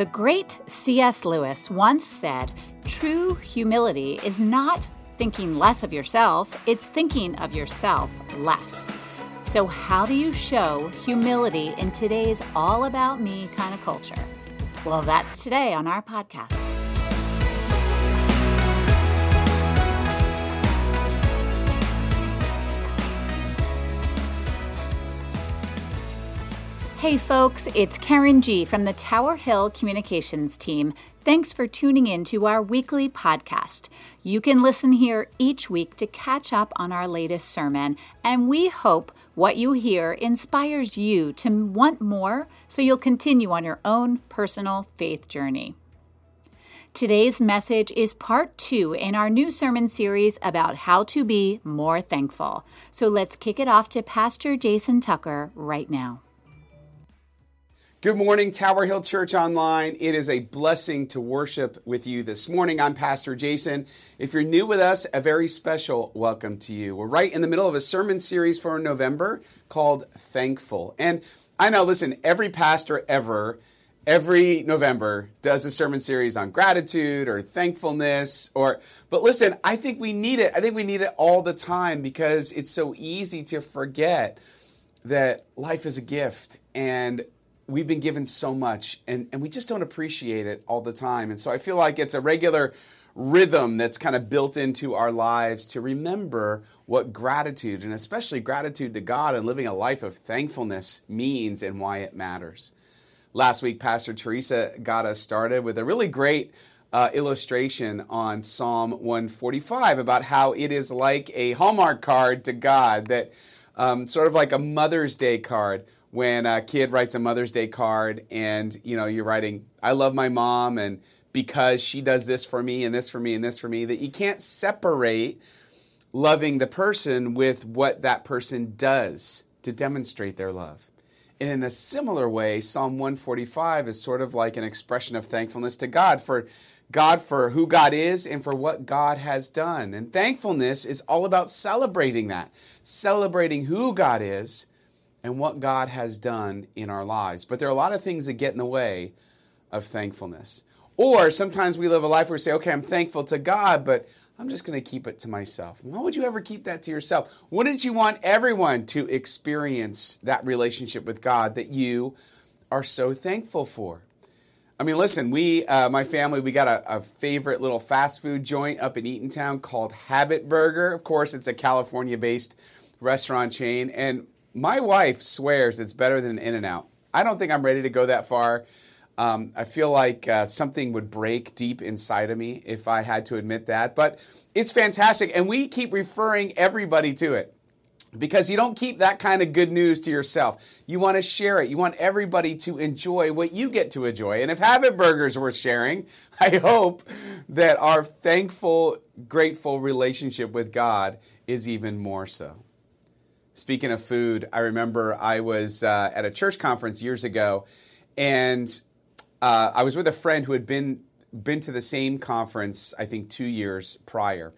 The great C.S. Lewis once said, True humility is not thinking less of yourself, it's thinking of yourself less. So, how do you show humility in today's all about me kind of culture? Well, that's today on our podcast. Hey folks, it's Karen G from the Tower Hill Communications team. Thanks for tuning in to our weekly podcast. You can listen here each week to catch up on our latest sermon, and we hope what you hear inspires you to want more so you'll continue on your own personal faith journey. Today's message is part two in our new sermon series about how to be more thankful. So let's kick it off to Pastor Jason Tucker right now. Good morning, Tower Hill Church Online. It is a blessing to worship with you this morning. I'm Pastor Jason. If you're new with us, a very special welcome to you. We're right in the middle of a sermon series for November called Thankful. And I know, listen, every pastor ever, every November does a sermon series on gratitude or thankfulness or but listen, I think we need it. I think we need it all the time because it's so easy to forget that life is a gift and we've been given so much and, and we just don't appreciate it all the time. And so I feel like it's a regular rhythm that's kind of built into our lives to remember what gratitude, and especially gratitude to God and living a life of thankfulness, means and why it matters. Last week, Pastor Teresa got us started with a really great uh, illustration on Psalm 145 about how it is like a Hallmark card to God, that um, sort of like a Mother's Day card when a kid writes a Mother's Day card and you know you're writing I love my mom and because she does this for me and this for me and this for me that you can't separate loving the person with what that person does to demonstrate their love. And in a similar way, Psalm 145 is sort of like an expression of thankfulness to God for God for who God is and for what God has done. And thankfulness is all about celebrating that, celebrating who God is and what God has done in our lives. But there are a lot of things that get in the way of thankfulness. Or sometimes we live a life where we say, okay, I'm thankful to God, but I'm just going to keep it to myself. Why would you ever keep that to yourself? Wouldn't you want everyone to experience that relationship with God that you are so thankful for? I mean, listen, we, uh, my family, we got a, a, favorite little fast food joint up in Eatontown called Habit Burger. Of course, it's a California based restaurant chain. And my wife swears it's better than In and Out. I don't think I'm ready to go that far. Um, I feel like uh, something would break deep inside of me if I had to admit that. But it's fantastic, and we keep referring everybody to it because you don't keep that kind of good news to yourself. You want to share it. You want everybody to enjoy what you get to enjoy. And if Habit Burgers worth sharing, I hope that our thankful, grateful relationship with God is even more so. Speaking of food, I remember I was uh, at a church conference years ago, and uh, I was with a friend who had been been to the same conference I think two years prior,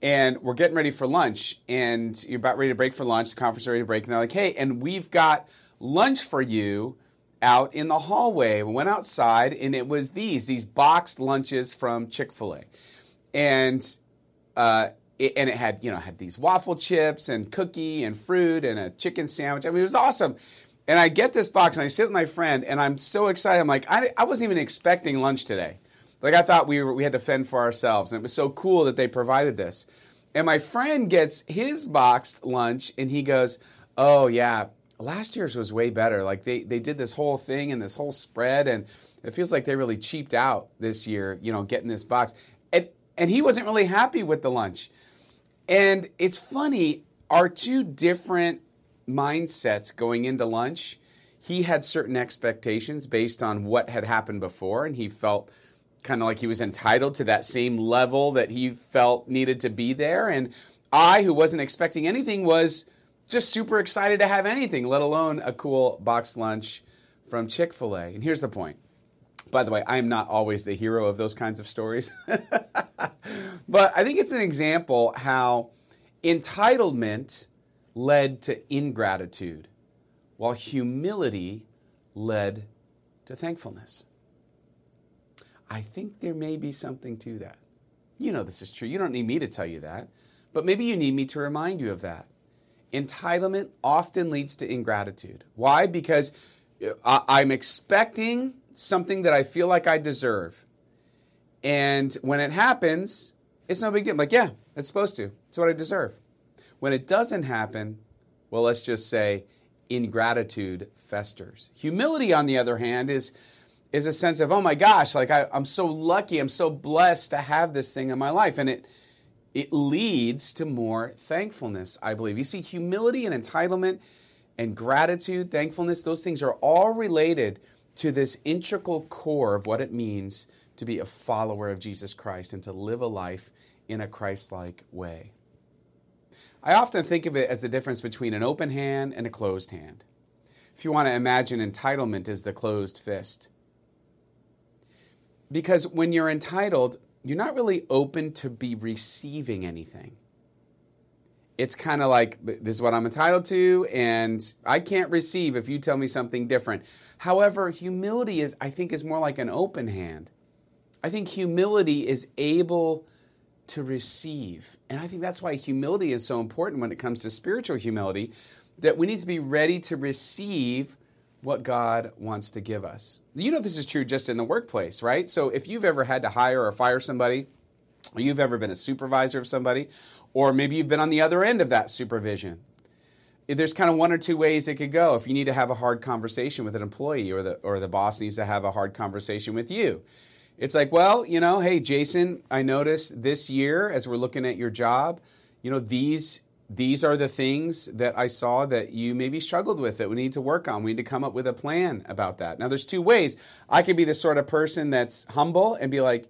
and we're getting ready for lunch, and you're about ready to break for lunch. The conference is ready to break, and they're like, "Hey, and we've got lunch for you." Out in the hallway, we went outside, and it was these these boxed lunches from Chick Fil A, and uh, it, and it had you know had these waffle chips and cookie and fruit and a chicken sandwich. I mean, it was awesome. And I get this box and I sit with my friend and I'm so excited. I'm like, I, I wasn't even expecting lunch today. Like I thought we were, we had to fend for ourselves, and it was so cool that they provided this. And my friend gets his boxed lunch and he goes, "Oh yeah, last year's was way better. Like they they did this whole thing and this whole spread, and it feels like they really cheaped out this year. You know, getting this box." And and he wasn't really happy with the lunch. And it's funny, our two different mindsets going into lunch, he had certain expectations based on what had happened before, and he felt kind of like he was entitled to that same level that he felt needed to be there. And I, who wasn't expecting anything, was just super excited to have anything, let alone a cool box lunch from Chick fil A. And here's the point. By the way, I am not always the hero of those kinds of stories. but I think it's an example how entitlement led to ingratitude, while humility led to thankfulness. I think there may be something to that. You know this is true. You don't need me to tell you that. But maybe you need me to remind you of that. Entitlement often leads to ingratitude. Why? Because uh, I'm expecting something that I feel like I deserve. And when it happens, it's no big deal. I'm like, yeah, it's supposed to. It's what I deserve. When it doesn't happen, well, let's just say ingratitude festers. Humility, on the other hand, is, is a sense of, oh my gosh, like I, I'm so lucky, I'm so blessed to have this thing in my life. And it, it leads to more thankfulness, I believe. You see, humility and entitlement and gratitude, thankfulness, those things are all related to this integral core of what it means to be a follower of Jesus Christ and to live a life in a Christ like way. I often think of it as the difference between an open hand and a closed hand. If you want to imagine entitlement as the closed fist. Because when you're entitled, you're not really open to be receiving anything. It's kind of like, this is what I'm entitled to, and I can't receive if you tell me something different. However, humility is, I think, is more like an open hand. I think humility is able to receive. And I think that's why humility is so important when it comes to spiritual humility, that we need to be ready to receive what God wants to give us. You know, this is true just in the workplace, right? So if you've ever had to hire or fire somebody, or you've ever been a supervisor of somebody, or maybe you've been on the other end of that supervision, there's kind of one or two ways it could go. If you need to have a hard conversation with an employee, or the or the boss needs to have a hard conversation with you, it's like, well, you know, hey, Jason, I noticed this year as we're looking at your job, you know, these these are the things that I saw that you maybe struggled with that we need to work on. We need to come up with a plan about that. Now, there's two ways. I could be the sort of person that's humble and be like,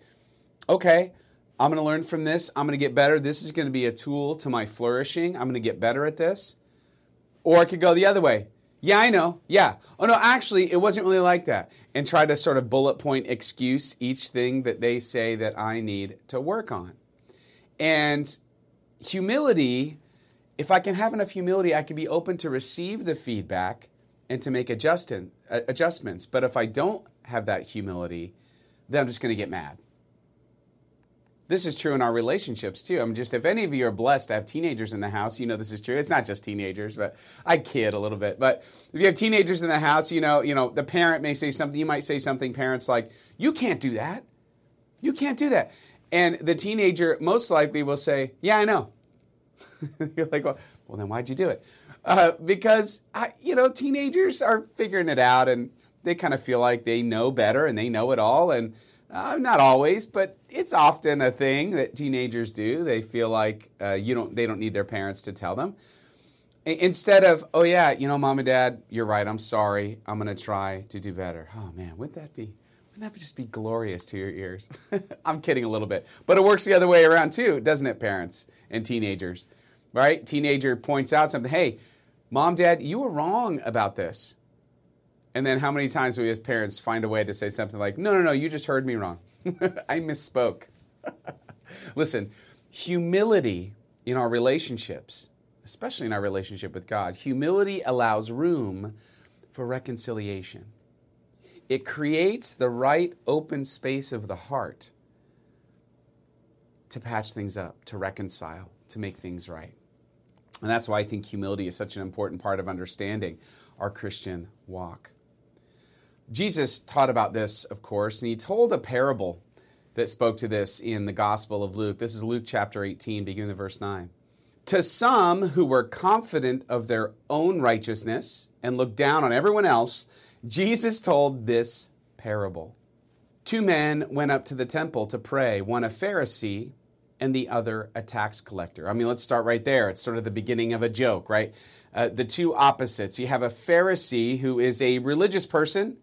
okay, I'm going to learn from this. I'm going to get better. This is going to be a tool to my flourishing. I'm going to get better at this. Or it could go the other way. Yeah, I know. Yeah. Oh, no, actually, it wasn't really like that. And try to sort of bullet point excuse each thing that they say that I need to work on. And humility if I can have enough humility, I can be open to receive the feedback and to make adjusting, uh, adjustments. But if I don't have that humility, then I'm just going to get mad. This is true in our relationships too. I'm just, if any of you are blessed to have teenagers in the house, you know this is true. It's not just teenagers, but I kid a little bit. But if you have teenagers in the house, you know, you know, the parent may say something. You might say something. Parents like, "You can't do that. You can't do that." And the teenager most likely will say, "Yeah, I know. You're like, well, well, then why'd you do it? Uh, because, I, you know, teenagers are figuring it out and they kind of feel like they know better and they know it all. And uh, not always, but it's often a thing that teenagers do. They feel like uh, you don't, they don't need their parents to tell them. Instead of, oh yeah, you know, mom and dad, you're right. I'm sorry. I'm gonna try to do better. Oh man, wouldn't that be? Wouldn't that just be glorious to your ears? I'm kidding a little bit, but it works the other way around too, doesn't it, parents and teenagers? Right? Teenager points out something. Hey, mom, dad, you were wrong about this. And then how many times do we as parents find a way to say something like, no, no, no, you just heard me wrong. I misspoke. Listen, humility in our relationships, especially in our relationship with God, humility allows room for reconciliation. It creates the right open space of the heart to patch things up, to reconcile, to make things right. And that's why I think humility is such an important part of understanding our Christian walk. Jesus taught about this, of course, and he told a parable that spoke to this in the Gospel of Luke. This is Luke chapter 18, beginning with verse 9. To some who were confident of their own righteousness and looked down on everyone else, Jesus told this parable. Two men went up to the temple to pray, one a Pharisee and the other a tax collector. I mean, let's start right there. It's sort of the beginning of a joke, right? Uh, the two opposites. You have a Pharisee who is a religious person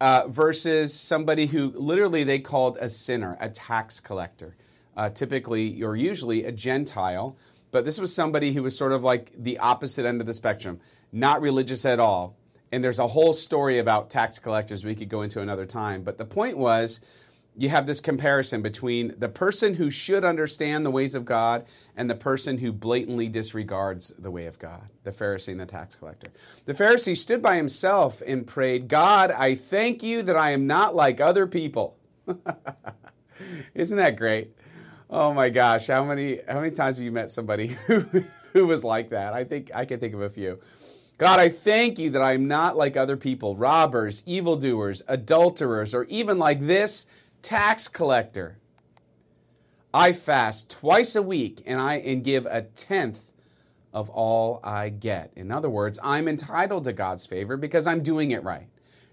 uh, versus somebody who literally they called a sinner, a tax collector. Uh, typically, or usually, a Gentile. But this was somebody who was sort of like the opposite end of the spectrum, not religious at all, and there's a whole story about tax collectors we could go into another time. But the point was, you have this comparison between the person who should understand the ways of God and the person who blatantly disregards the way of God, the Pharisee and the tax collector. The Pharisee stood by himself and prayed, God, I thank you that I am not like other people Isn't that great? Oh my gosh, how many how many times have you met somebody who, who was like that? I think I can think of a few. God, I thank you that I'm not like other people, robbers, evildoers, adulterers, or even like this tax collector. I fast twice a week and I and give a tenth of all I get. In other words, I'm entitled to God's favor because I'm doing it right.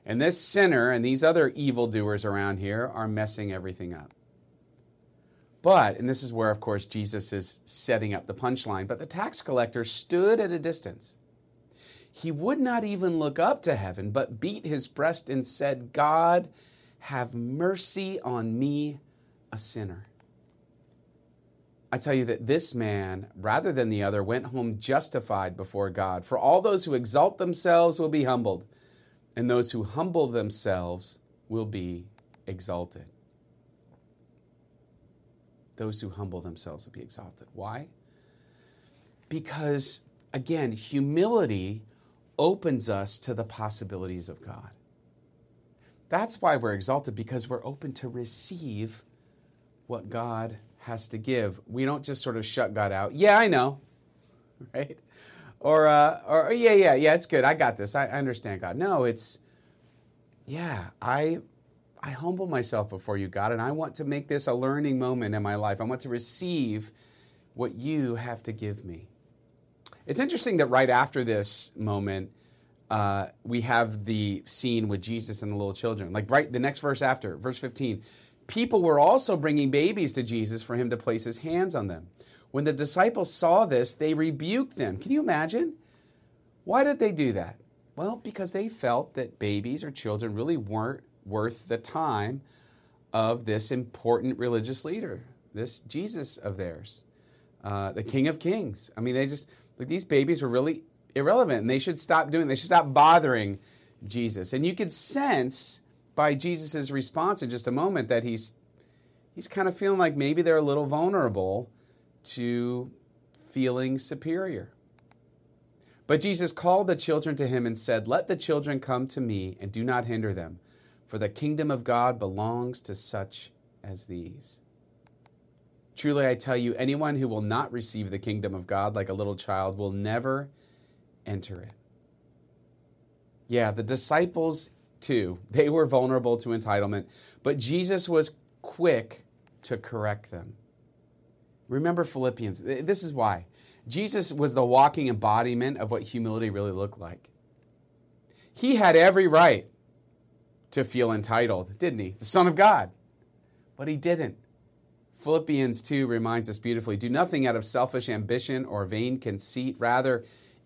And this sinner and these other evildoers around here are messing everything up. But, and this is where, of course, Jesus is setting up the punchline, but the tax collector stood at a distance. He would not even look up to heaven, but beat his breast and said, God, have mercy on me, a sinner. I tell you that this man, rather than the other, went home justified before God. For all those who exalt themselves will be humbled, and those who humble themselves will be exalted. Those who humble themselves will be exalted. Why? Because, again, humility opens us to the possibilities of God. That's why we're exalted, because we're open to receive what God has to give. We don't just sort of shut God out. Yeah, I know, right? Or, uh, or yeah, yeah, yeah, it's good. I got this. I, I understand God. No, it's, yeah, I, I humble myself before you, God, and I want to make this a learning moment in my life. I want to receive what you have to give me. It's interesting that right after this moment, uh, we have the scene with Jesus and the little children. Like right the next verse after, verse 15. People were also bringing babies to Jesus for him to place his hands on them. When the disciples saw this, they rebuked them. Can you imagine? Why did they do that? Well, because they felt that babies or children really weren't worth the time of this important religious leader, this Jesus of theirs, uh, the King of Kings. I mean, they just, like, these babies were really irrelevant and they should stop doing, they should stop bothering Jesus. And you could sense by Jesus' response in just a moment that he's he's kind of feeling like maybe they're a little vulnerable to feeling superior. But Jesus called the children to him and said, Let the children come to me and do not hinder them, for the kingdom of God belongs to such as these. Truly, I tell you, anyone who will not receive the kingdom of God like a little child will never enter it. Yeah, the disciples too. They were vulnerable to entitlement, but Jesus was quick to correct them. Remember Philippians. This is why. Jesus was the walking embodiment of what humility really looked like. He had every right to feel entitled, didn't he? The Son of God. But he didn't. Philippians 2 reminds us beautifully do nothing out of selfish ambition or vain conceit. Rather,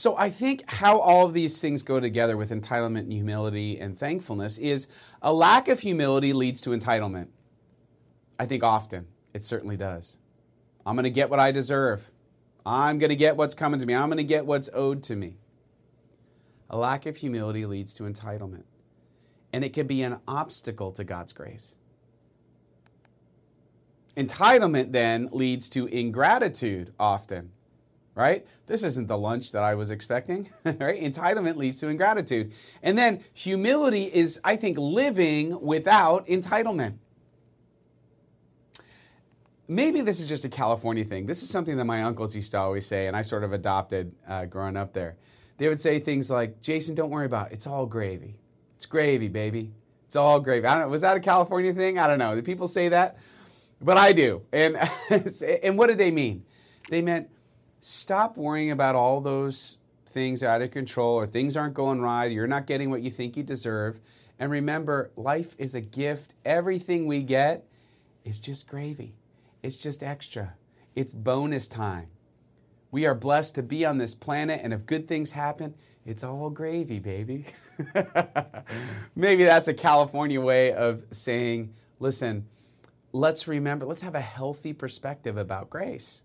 So I think how all of these things go together with entitlement and humility and thankfulness is a lack of humility leads to entitlement. I think often it certainly does. I'm going to get what I deserve. I'm going to get what's coming to me. I'm going to get what's owed to me. A lack of humility leads to entitlement. And it can be an obstacle to God's grace. Entitlement then leads to ingratitude often right? This isn't the lunch that I was expecting, right? Entitlement leads to ingratitude. And then humility is, I think, living without entitlement. Maybe this is just a California thing. This is something that my uncles used to always say, and I sort of adopted uh, growing up there. They would say things like, Jason, don't worry about it. It's all gravy. It's gravy, baby. It's all gravy. I don't know. Was that a California thing? I don't know. Did people say that? But I do. And, and what did they mean? They meant, stop worrying about all those things out of control or things aren't going right, you're not getting what you think you deserve. And remember, life is a gift. Everything we get is just gravy, it's just extra, it's bonus time. We are blessed to be on this planet, and if good things happen, it's all gravy, baby. Maybe that's a California way of saying, listen, let's remember, let's have a healthy perspective about grace.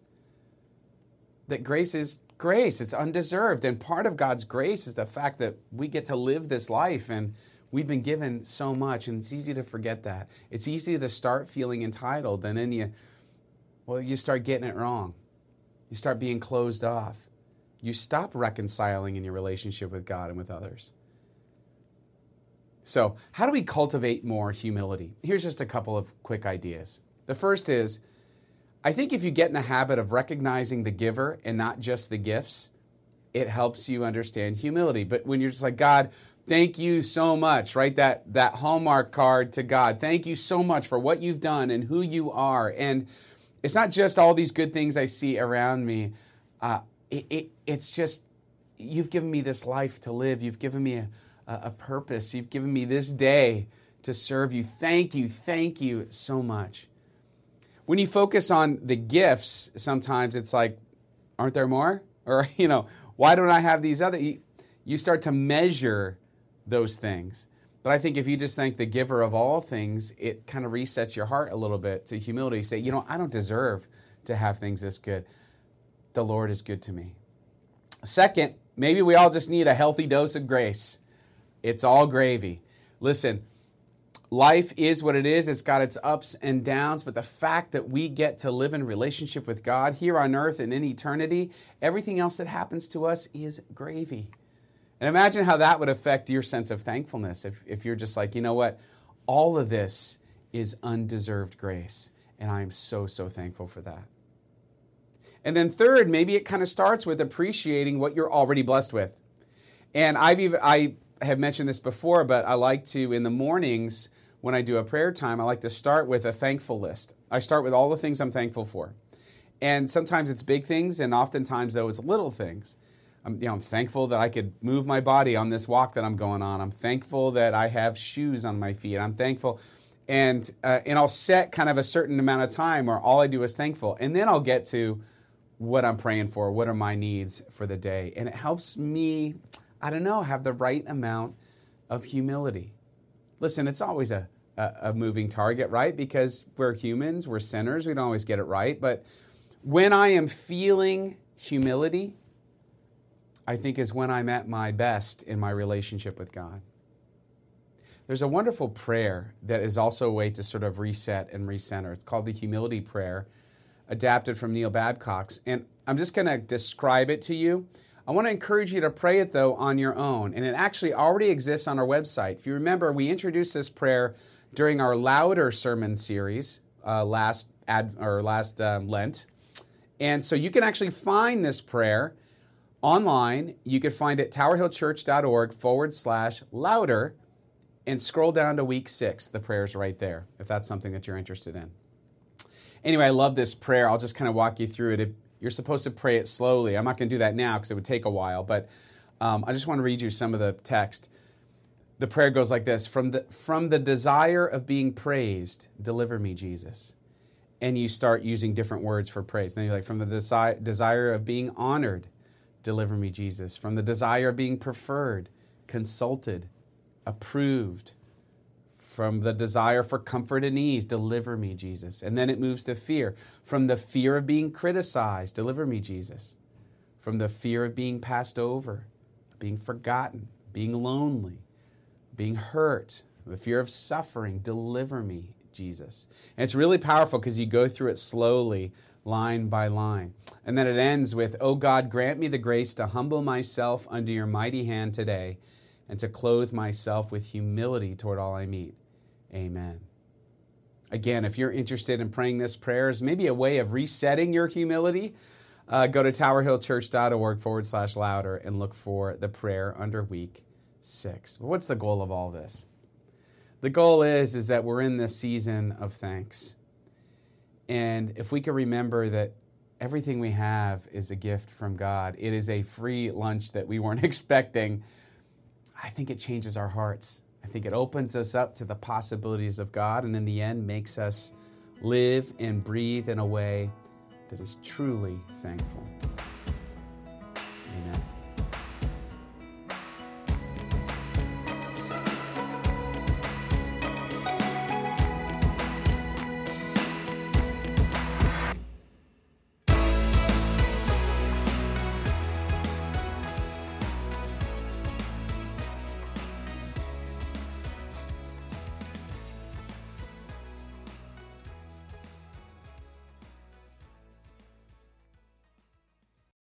That grace is grace, it's undeserved. And part of God's grace is the fact that we get to live this life and we've been given so much, and it's easy to forget that. It's easy to start feeling entitled, and then you, well, you start getting it wrong. You start being closed off. You stop reconciling in your relationship with God and with others. So, how do we cultivate more humility? Here's just a couple of quick ideas. The first is I think if you get in the habit of recognizing the giver and not just the gifts, it helps you understand humility. But when you're just like, God, thank you so much, right? That that Hallmark card to God. Thank you so much for what you've done and who you are. And it's not just all these good things I see around me. Uh, it, it, it's just you've given me this life to live. You've given me a, a purpose. You've given me this day to serve you. Thank you, thank you so much. When you focus on the gifts, sometimes it's like, aren't there more? Or, you know, why don't I have these other? You start to measure those things. But I think if you just thank the giver of all things, it kind of resets your heart a little bit to humility. Say, you know, I don't deserve to have things this good. The Lord is good to me. Second, maybe we all just need a healthy dose of grace. It's all gravy. Listen, life is what it is. It's got its ups and downs, but the fact that we get to live in relationship with God here on earth and in eternity, everything else that happens to us is gravy. And imagine how that would affect your sense of thankfulness if, if you're just like, you know what? All of this is undeserved grace. And I am so, so thankful for that. And then third, maybe it kind of starts with appreciating what you're already blessed with. And I've even, I have mentioned this before, but I like to, in the mornings, when I do a prayer time, I like to start with a thankful list. I start with all the things I'm thankful for. And sometimes it's big things, and oftentimes, though, it's little things. I'm, you know, I'm thankful that I could move my body on this walk that I'm going on. I'm thankful that I have shoes on my feet. I'm thankful. And, uh, and I'll set kind of a certain amount of time where all I do is thankful. And then I'll get to what I'm praying for, what are my needs for the day. And it helps me I don't know, have the right amount of humility. Listen, it's always a, a, moving target, right? Because we're humans, we're sinners, we don't always get it right. But when I am feeling humility, I think is when I'm at my best in my relationship with God. There's a wonderful prayer that is also a way to sort of reset and recenter. It's called the Humility Prayer, adapted from Neil Babcock's. And I'm just going to describe it to you. I want to encourage you to pray it though on your own. And it actually already exists on our website. If you remember, we introduced this prayer during our Louder sermon series uh, last ad, or last um, Lent. And so you can actually find this prayer online. You can find it towerhillchurch.org forward slash louder and scroll down to week six. The prayer's right there if that's something that you're interested in. Anyway, I love this prayer. I'll just kind of walk you through it. It you're supposed to pray it slowly. I'm not going to do that now because it would take a while, but um, I just want to read you some of the text. The prayer goes like this From the, from the desire of being praised, deliver me, Jesus. And you start using different words for praise. then you're like, From the desi- desire of being honored, deliver me, Jesus. From the desire of being preferred, consulted, approved, from the desire for comfort and ease, deliver me, Jesus. And then it moves to fear. From the fear of being criticized, deliver me, Jesus. From the fear of being passed over, being forgotten, being lonely, being hurt, the fear of suffering, deliver me, Jesus. And it's really powerful because you go through it slowly, line by line. And then it ends with, Oh God, grant me the grace to humble myself under your mighty hand today and to clothe myself with humility toward all I meet. Amen. Again, if you're interested in praying this prayer as maybe a way of resetting your humility, uh, go to towerhillchurch.org forward slash louder and look for the prayer under week six. But what's the goal of all this? The goal is, is that we're in this season of thanks. And if we can remember that everything we have is a gift from God, it is a free lunch that we weren't expecting, I think it changes our hearts. I think it opens us up to the possibilities of God and in the end makes us live and breathe in a way that is truly thankful.